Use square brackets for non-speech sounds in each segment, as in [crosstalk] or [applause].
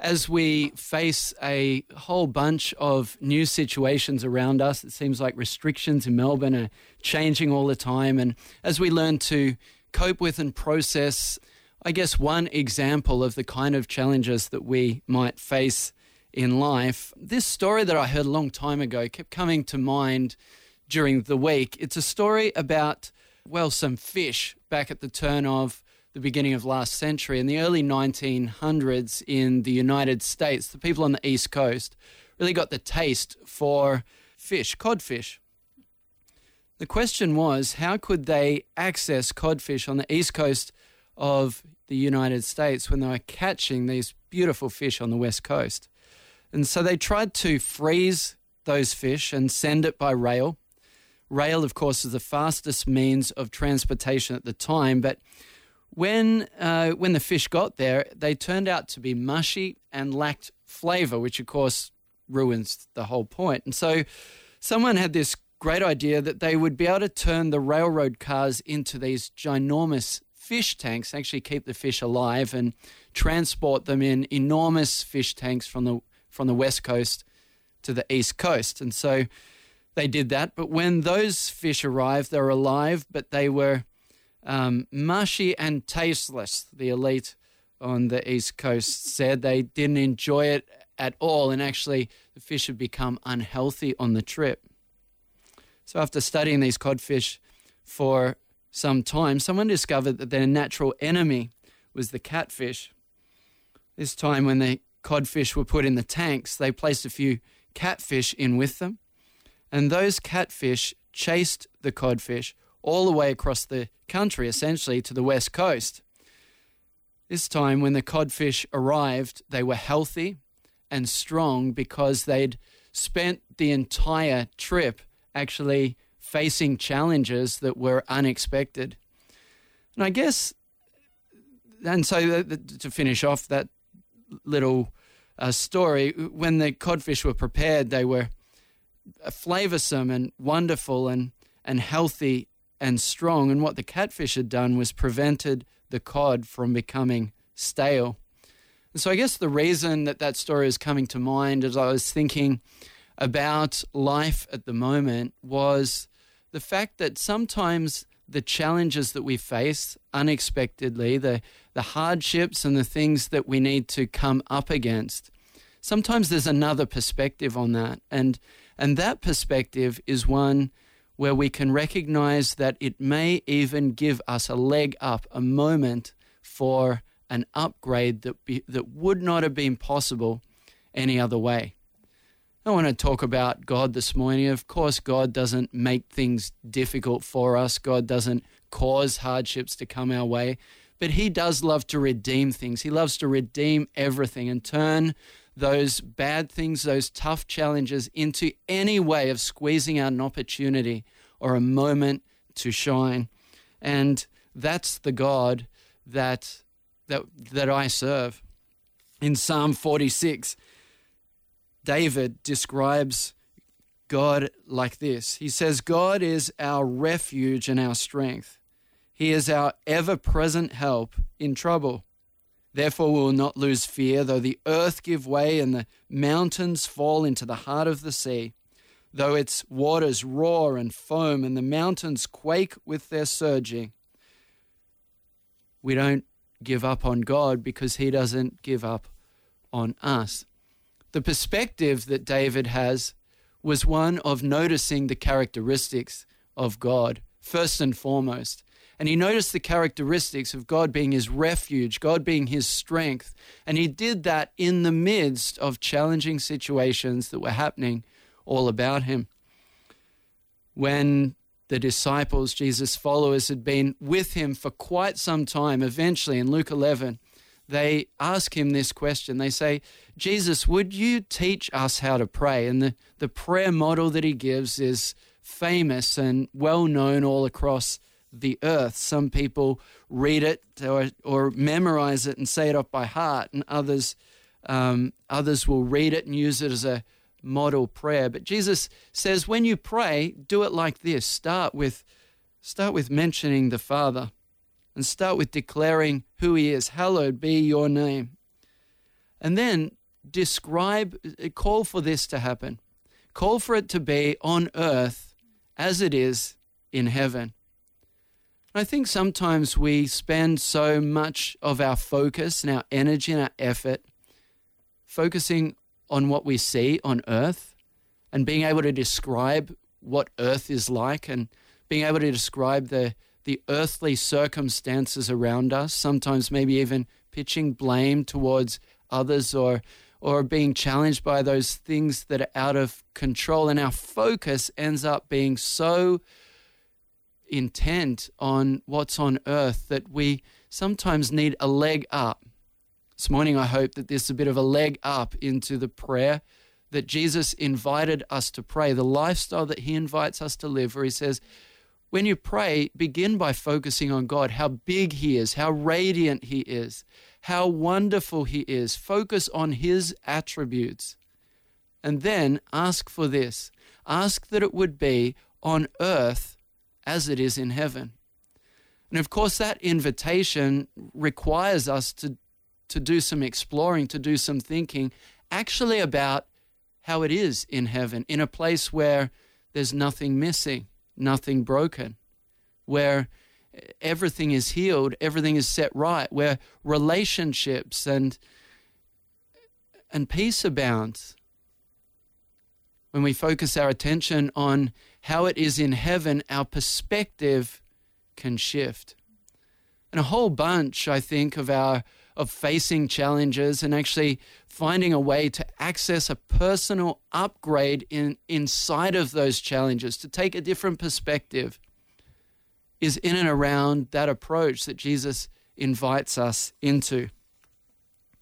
as we face a whole bunch of new situations around us, it seems like restrictions in Melbourne are changing all the time. And as we learn to cope with and process, I guess one example of the kind of challenges that we might face in life, this story that I heard a long time ago kept coming to mind during the week. It's a story about, well, some fish back at the turn of the beginning of last century. In the early 1900s in the United States, the people on the East Coast really got the taste for fish, codfish. The question was how could they access codfish on the East Coast of the United States when they were catching these beautiful fish on the West Coast? And so they tried to freeze those fish and send it by rail. Rail, of course, is the fastest means of transportation at the time, but when, uh, when the fish got there, they turned out to be mushy and lacked flavor, which of course ruins the whole point. And so someone had this great idea that they would be able to turn the railroad cars into these ginormous fish tanks, actually keep the fish alive and transport them in enormous fish tanks from the from the west coast to the east coast. And so they did that. But when those fish arrived, they were alive, but they were um, mushy and tasteless, the elite on the East Coast said. They didn't enjoy it at all, and actually, the fish had become unhealthy on the trip. So, after studying these codfish for some time, someone discovered that their natural enemy was the catfish. This time, when the codfish were put in the tanks, they placed a few catfish in with them, and those catfish chased the codfish all the way across the country, essentially to the west coast. This time, when the codfish arrived, they were healthy and strong because they'd spent the entire trip actually facing challenges that were unexpected. And I guess, and so to finish off that little uh, story, when the codfish were prepared, they were flavorsome and wonderful and, and healthy and strong. And what the catfish had done was prevented the cod from becoming stale. And so I guess the reason that that story is coming to mind as I was thinking about life at the moment was the fact that sometimes the challenges that we face unexpectedly, the, the hardships and the things that we need to come up against, sometimes there's another perspective on that. And, and that perspective is one where we can recognize that it may even give us a leg up, a moment for an upgrade that, be, that would not have been possible any other way. I want to talk about God this morning. Of course, God doesn't make things difficult for us, God doesn't cause hardships to come our way, but He does love to redeem things. He loves to redeem everything and turn those bad things, those tough challenges, into any way of squeezing out an opportunity or a moment to shine. And that's the God that, that, that I serve. In Psalm 46, David describes God like this He says, God is our refuge and our strength. He is our ever present help in trouble. Therefore, we will not lose fear, though the earth give way and the mountains fall into the heart of the sea, though its waters roar and foam and the mountains quake with their surging. We don't give up on God because He doesn't give up on us. The perspective that David has was one of noticing the characteristics of God, first and foremost. And he noticed the characteristics of God being his refuge, God being his strength. And he did that in the midst of challenging situations that were happening all about him. When the disciples, Jesus' followers, had been with him for quite some time, eventually in Luke 11, they ask him this question. They say, Jesus, would you teach us how to pray? And the, the prayer model that he gives is famous and well known all across the earth. Some people read it or, or memorize it and say it off by heart, and others, um, others will read it and use it as a model prayer. But Jesus says, when you pray, do it like this. Start with, start with mentioning the Father and start with declaring who He is. Hallowed be your name. And then describe, call for this to happen. Call for it to be on earth as it is in heaven. I think sometimes we spend so much of our focus and our energy and our effort focusing on what we see on earth and being able to describe what earth is like and being able to describe the the earthly circumstances around us, sometimes maybe even pitching blame towards others or or being challenged by those things that are out of control. And our focus ends up being so intent on what's on earth that we sometimes need a leg up. This morning, I hope that there's a bit of a leg up into the prayer that Jesus invited us to pray, the lifestyle that he invites us to live, where he says, when you pray, begin by focusing on God, how big He is, how radiant He is, how wonderful He is. Focus on His attributes. And then ask for this ask that it would be on earth as it is in heaven. And of course, that invitation requires us to, to do some exploring, to do some thinking, actually about how it is in heaven, in a place where there's nothing missing, nothing broken, where everything is healed, everything is set right, where relationships and and peace abounds. When we focus our attention on how it is in heaven, our perspective can shift. And a whole bunch, I think, of our of facing challenges and actually finding a way to access a personal upgrade in inside of those challenges, to take a different perspective, is in and around that approach that Jesus invites us into.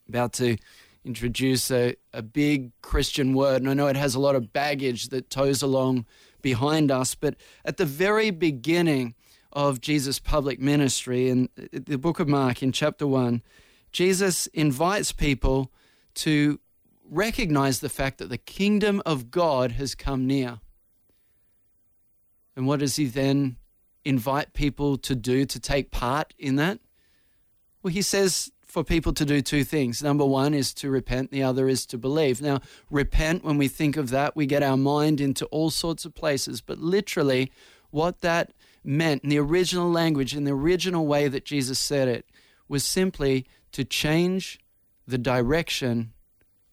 About to introduce a, a big Christian word, and I know it has a lot of baggage that tows along behind us. But at the very beginning of Jesus' public ministry, in the book of Mark, in chapter 1, Jesus invites people to recognize the fact that the kingdom of God has come near. And what does he then invite people to do to take part in that? Well, he says for people to do two things. Number one is to repent, the other is to believe. Now, repent, when we think of that, we get our mind into all sorts of places, but literally, what that meant in the original language, in the original way that Jesus said it, was simply to change the direction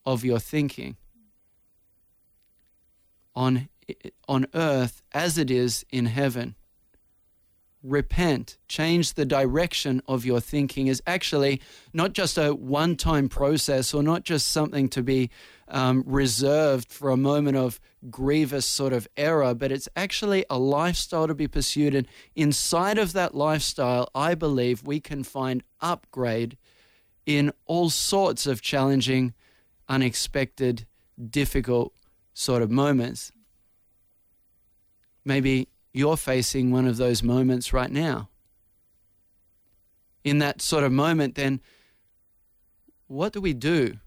of your thinking on, on earth as it is in heaven repent, change the direction of your thinking is actually not just a one time process or not just something to be um, reserved for a moment of grievous sort of error, but it's actually a lifestyle to be pursued. And inside of that lifestyle, I believe we can find upgrade in all sorts of challenging, unexpected, difficult sort of moments. Maybe you're facing one of those moments right now. In that sort of moment, then what do we do?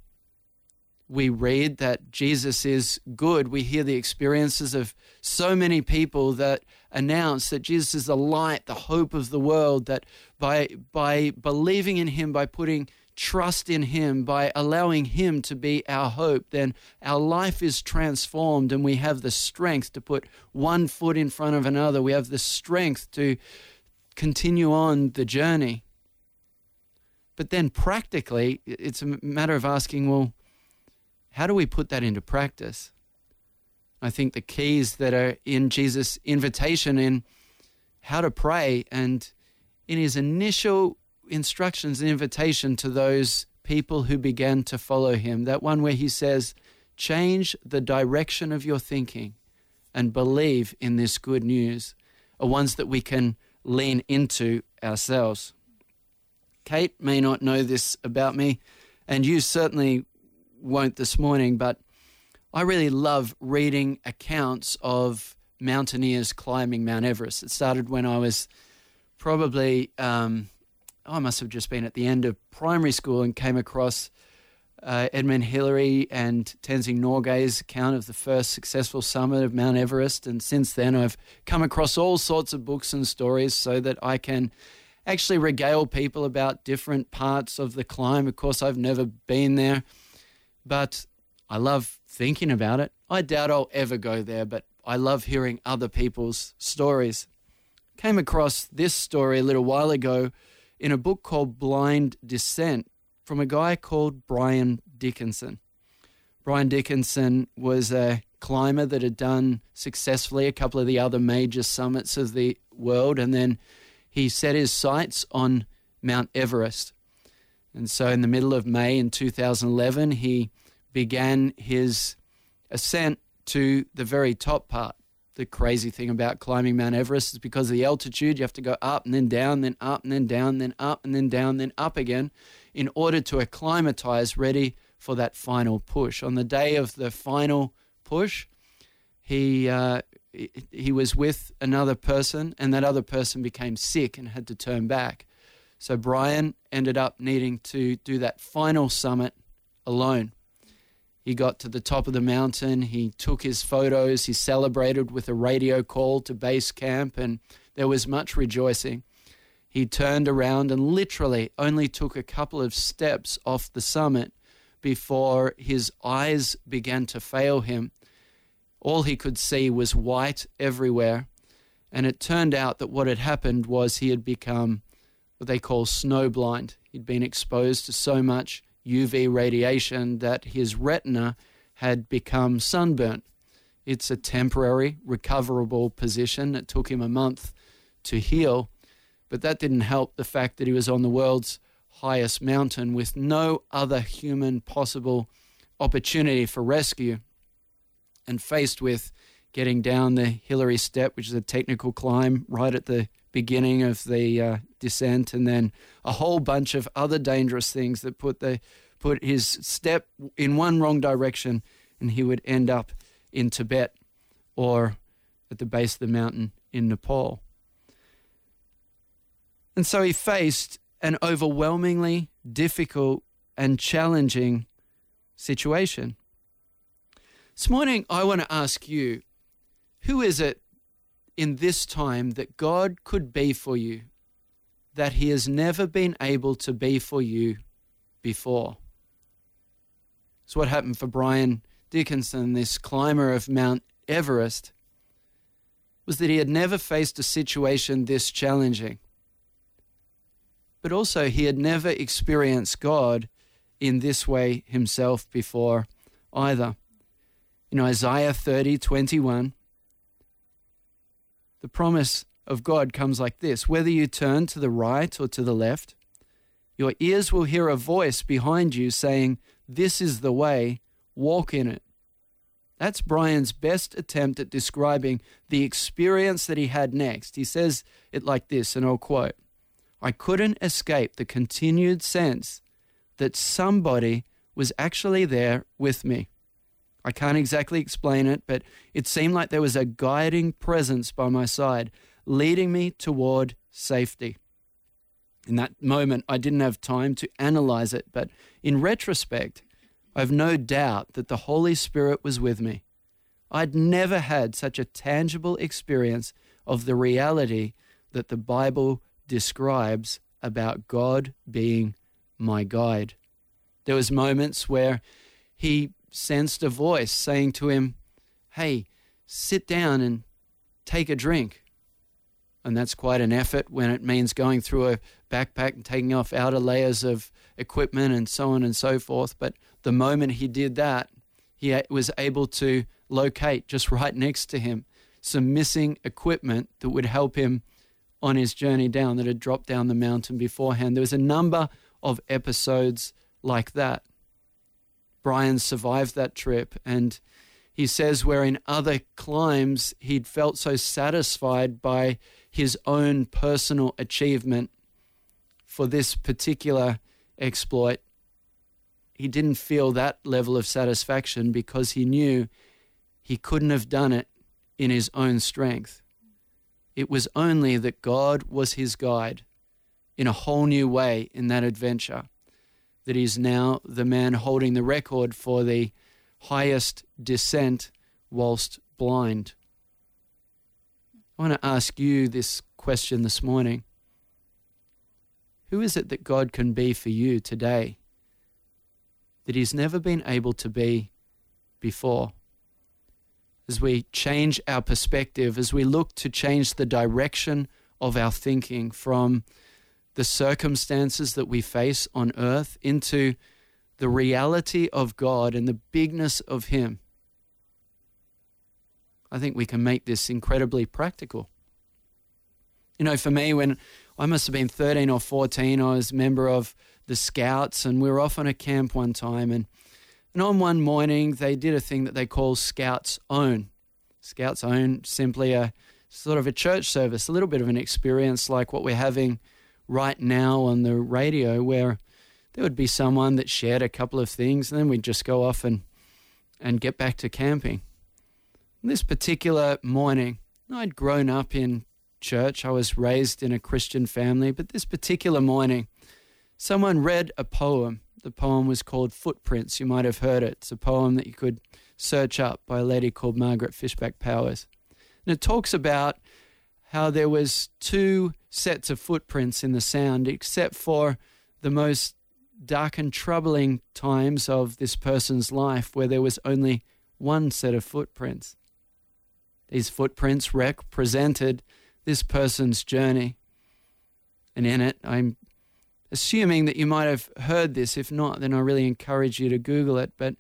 We read that Jesus is good. We hear the experiences of so many people that announce that Jesus is the light, the hope of the world, that by, by believing in Him, by putting trust in Him, by allowing Him to be our hope, then our life is transformed and we have the strength to put one foot in front of another. We have the strength to continue on the journey. But then practically, it's a matter of asking, well, how do we put that into practice? I think the keys that are in Jesus' invitation in how to pray and in his initial instructions and invitation to those people who began to follow him. That one where he says, Change the direction of your thinking and believe in this good news, are ones that we can lean into ourselves. Kate may not know this about me, and you certainly won't this morning, but I really love reading accounts of mountaineers climbing Mount Everest. It started when I was probably um, I must have just been at the end of primary school and came across uh, Edmund Hillary and Tenzing Norgay's account of the first successful summit of Mount Everest. And since then, I've come across all sorts of books and stories so that I can actually regale people about different parts of the climb. Of course, I've never been there. but I love thinking about it. I doubt I'll ever go there, but I love hearing other people's stories. Came across this story a little while ago in a book called Blind Descent from a guy called Brian Dickinson. Brian Dickinson was a climber that had done successfully a couple of the other major summits of the world, and then he set his sights on Mount Everest. And so, in the middle of May in 2011, he began his ascent to the very top part. The crazy thing about climbing Mount Everest is because of the altitude, you have to go up and then down, then up and then down, then up and then down, then up again in order to acclimatize ready for that final push. On the day of the final push, he uh, he was with another person, and that other person became sick and had to turn back. So Brian ended up needing to do that final summit alone. He got to the top of the mountain, he took his photos, he celebrated with a radio call to base camp, and there was much rejoicing. He turned around and literally only took a couple of steps off the summit before his eyes began to fail him. All he could see was white everywhere. And it turned out that what had happened was he had become what they call snowblind. He'd been exposed to so much UV radiation that his retina had become sunburnt. It's a temporary, recoverable position. It took him a month to heal, but that didn't help the fact that he was on the world's highest mountain with no other human possible opportunity for rescue and faced with getting down the Hillary Step, which is a technical climb right at the beginning of the uh, descent, and then a whole bunch of other dangerous things that put the put his step in one wrong direction, and he would end up in Tibet or at the base of the mountain in Nepal. And so he faced an overwhelmingly difficult and challenging situation. This morning, I want to ask you who is it in this time that God could be for you that He has never been able to be for you before. It's what happened for Brian Dickinson, this climber of Mount Everest, was that he had never faced a situation this challenging. But also, he had never experienced God in this way himself before either. In Isaiah 30 21, the promise of God comes like this whether you turn to the right or to the left, your ears will hear a voice behind you saying, This is the way, walk in it. That's Brian's best attempt at describing the experience that he had next. He says it like this, and I'll quote I couldn't escape the continued sense that somebody was actually there with me. I can't exactly explain it, but it seemed like there was a guiding presence by my side, leading me toward safety. In that moment, I didn't have time to analyze it, but in retrospect, I've no doubt that the Holy Spirit was with me. I'd never had such a tangible experience of the reality that the Bible describes about God being my guide. There was moments where he sensed a voice saying to him, Hey, sit down and take a drink. And that's quite an effort when it means going through a backpack and taking off outer layers of equipment and so on and so forth. But the moment he did that, he was able to locate just [laughs] right next to him some missing equipment that would help him on his journey down that had dropped down the mountain beforehand. There was a number of episodes like that. Brian survived that trip. And he says, where in other climbs he'd felt so satisfied by his own personal achievement for this particular exploit, he didn't feel that level of satisfaction because he knew he couldn't have done it in his own strength. It was only that God was his guide in a whole new way in that adventure that he's now the man holding the record for the highest descent whilst blind. I want to ask you this question this morning Who is it that God can be for you today? that he's never been able to be before. As we change our perspective, as we look to change the direction of our thinking from the circumstances that we face on earth into the reality of God and the bigness of Him, I think we can make this incredibly practical. You know, for me, when I must have been 13 or 14, I was a member of the Scouts, and we were off on a camp one time. And, and on one morning, they did a thing that they call Scouts Own. Scouts Own, simply a sort of a church service, a little bit of an experience like what we're having right now on the radio, where there would be someone that shared a couple of things, and then we'd just go off and, and get back to camping. This particular morning, I'd grown up in church. I was raised in a Christian family, but this particular morning, someone read a poem. The poem was called Footprints. You might have heard it. It's a poem that you could search up by a lady called Margaret Fishback Powers. And it talks about how there was two sets of footprints in the sound, except for the most dark and troubling times of this person's life where there was only one set of footprints. These footprints represented this person's journey. And in it, I'm assuming that you might have heard this. If not, then I really encourage you to Google it. But,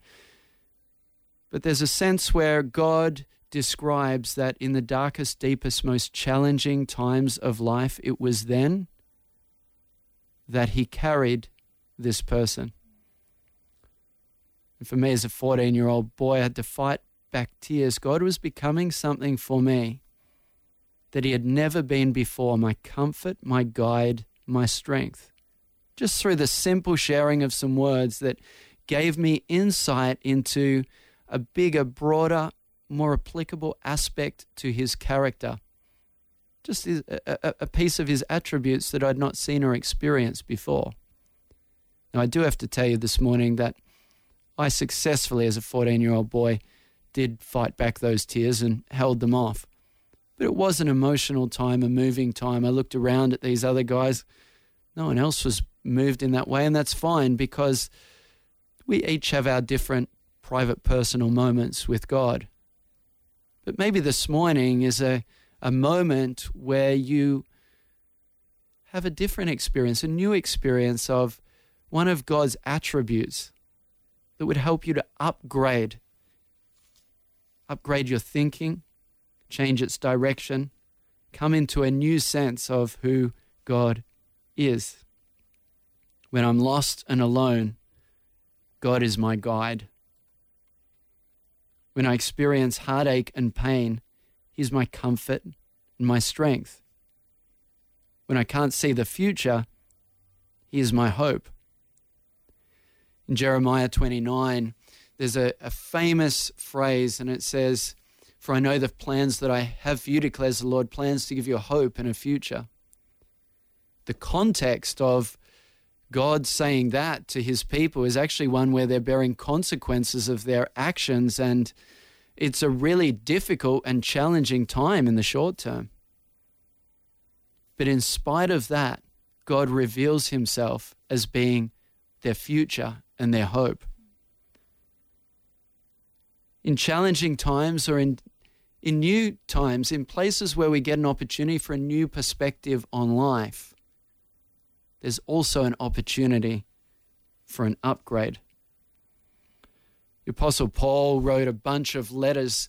but there's a sense where God describes that in the darkest, deepest, most challenging times of life, it was then that He carried this person. And for me, as a 14 year old boy, I had to fight back tears. God was becoming something for me that He had never been before my comfort, my guide, my strength. Just through the simple sharing of some words that gave me insight into a bigger, broader, more applicable aspect to His character. Just a, a, piece of His attributes that I'd not seen or experienced before. Now, I do have to tell you this morning that I successfully, as a 14 year old boy, did fight back those tears and held them off. But it was an emotional time, a moving time. I looked around at these other guys. No one else was moved in that way, and that's fine because we each have our different private personal moments with God. But maybe this morning is a, a moment where you have a different experience, a new experience of one of God's attributes that would help you to upgrade upgrade your thinking, change its direction, come into a new sense of who God is. When I'm lost and alone, God is my guide. When I experience heartache and pain, He's my comfort and my strength. When I can't see the future, He is my hope. In Jeremiah 29, there's a, a famous phrase, and it says, For I know the plans that I have for you, declares the Lord, plans to give you a hope and a future. The context of God saying that to his people is actually one where they're bearing consequences of their actions, and it's a really difficult and challenging time in the short term. But in spite of that, God reveals himself as being their future and their hope in challenging times or in in new times, in places where we get an opportunity for a new perspective on life, there's also an opportunity for an upgrade. The Apostle Paul wrote a bunch of letters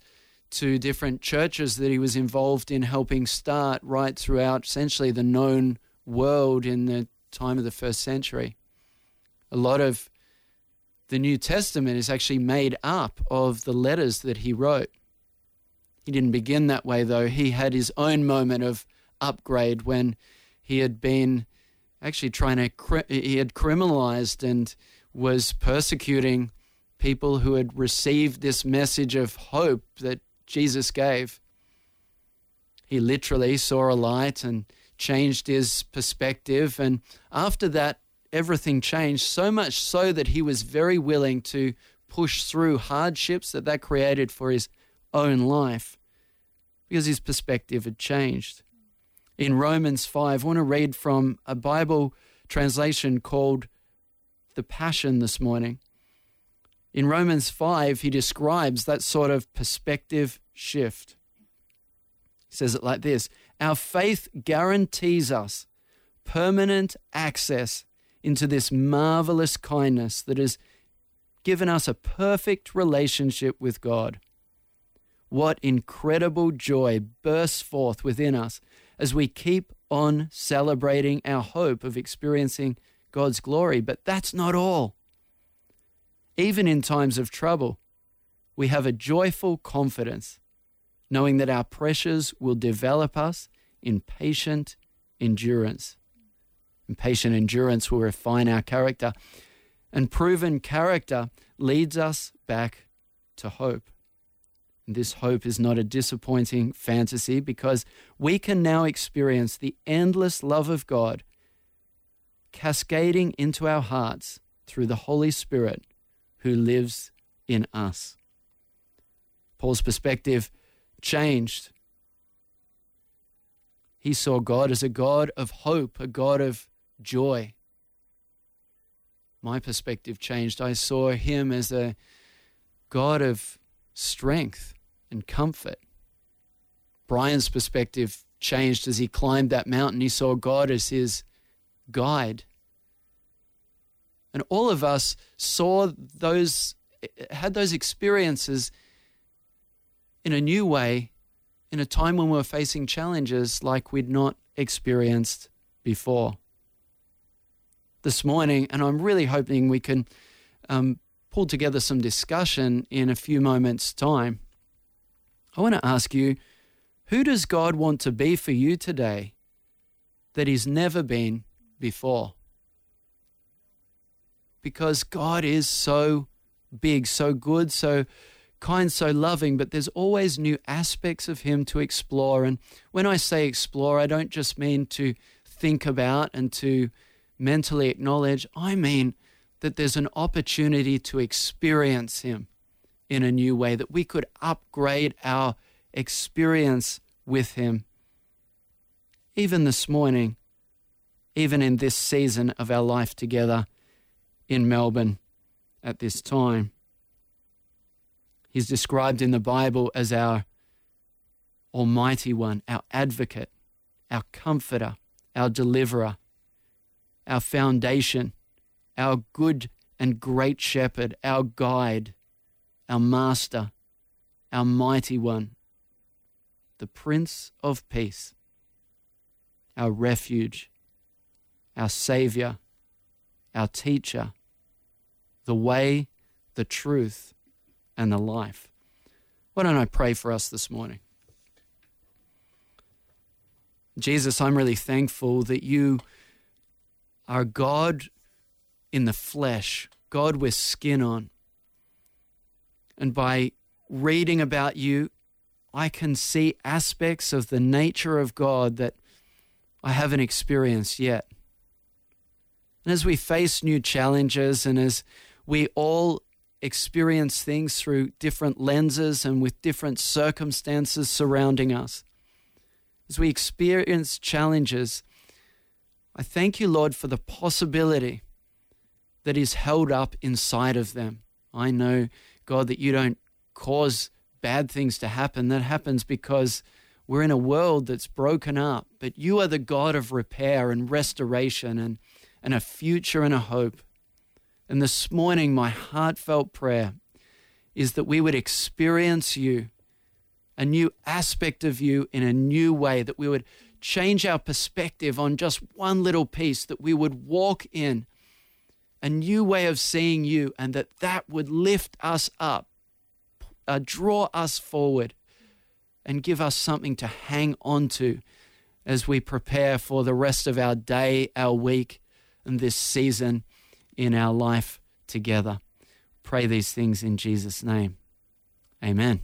to different churches that he was involved in helping start right throughout essentially the known world in the time of the first century. A lot of the New Testament is actually made up of the letters that he wrote. He didn't begin that way, though. He had his own moment of upgrade when he had been actually trying to, he had criminalized and was persecuting people who had received this message of hope that Jesus gave. He literally saw a light and changed his perspective. And after that, everything changed so much so that he was very willing to push through hardships that that created for his own life because his perspective had changed. In Romans 5, I want to read from a Bible translation called The Passion this morning. In Romans 5, he describes that sort of perspective shift. He says it like this Our faith guarantees us permanent access into this marvelous kindness that has given us a perfect relationship with God. What incredible joy bursts forth within us as we keep on celebrating our hope of experiencing God's glory. But that's not all. Even in times of trouble, we have a joyful confidence, knowing that our pressures will develop us in patient endurance. And patient endurance will refine our character. And proven character leads us back to hope. This hope is not a disappointing fantasy because we can now experience the endless love of God cascading into our hearts through the Holy Spirit who lives in us. Paul's perspective changed. He saw God as a God of hope, a God of joy. My perspective changed. I saw him as a God of strength and comfort. Brian's perspective changed as he climbed that mountain. He saw God as his guide. And all of us saw those, had those experiences in a new way in a time when we were facing challenges like we'd not experienced before. This morning, and I'm really hoping we can um, pull together some discussion in a few moments' time. I want to ask you who does God want to be for you today that He's never been before? Because God is so big, so good, so kind, so loving, but there's always new aspects of Him to explore. And when I say explore, I don't just mean to think about and to mentally acknowledge, I mean that there's an opportunity to experience Him in a new way, that we could upgrade our experience with Him. Even this morning, even in this season of our life together in Melbourne at this time. He's described in the Bible as our Almighty One, our advocate, our comforter, our deliverer, our foundation, our good and great shepherd, our guide, our Master, our Mighty One, the Prince of Peace, our refuge, our Savior, our Teacher, the way, the truth, and the life. Why don't I pray for us this morning? Jesus, I'm really thankful that you are God in the flesh, God with skin on. And by reading about you, I can see aspects of the nature of God that I haven't experienced yet. And as we face new challenges and as we all experience things through different lenses and with different circumstances surrounding us, as we experience challenges, I thank you, Lord, for the possibility that is held up inside of them. I know, God, that you don't cause bad things to happen. That happens because we're in a world that's broken up, but you are the God of repair and restoration and, and a future and a hope. And this morning, my heartfelt prayer is that we would experience you, a new aspect of you in a new way, that we would change our perspective on just one little piece, that we would walk in a new way of seeing you, and that that would lift us up, uh, draw us forward, and give us something to hang on to as we prepare for the rest of our day, our week, and this season in our life together. Pray these things in Jesus' name. Amen.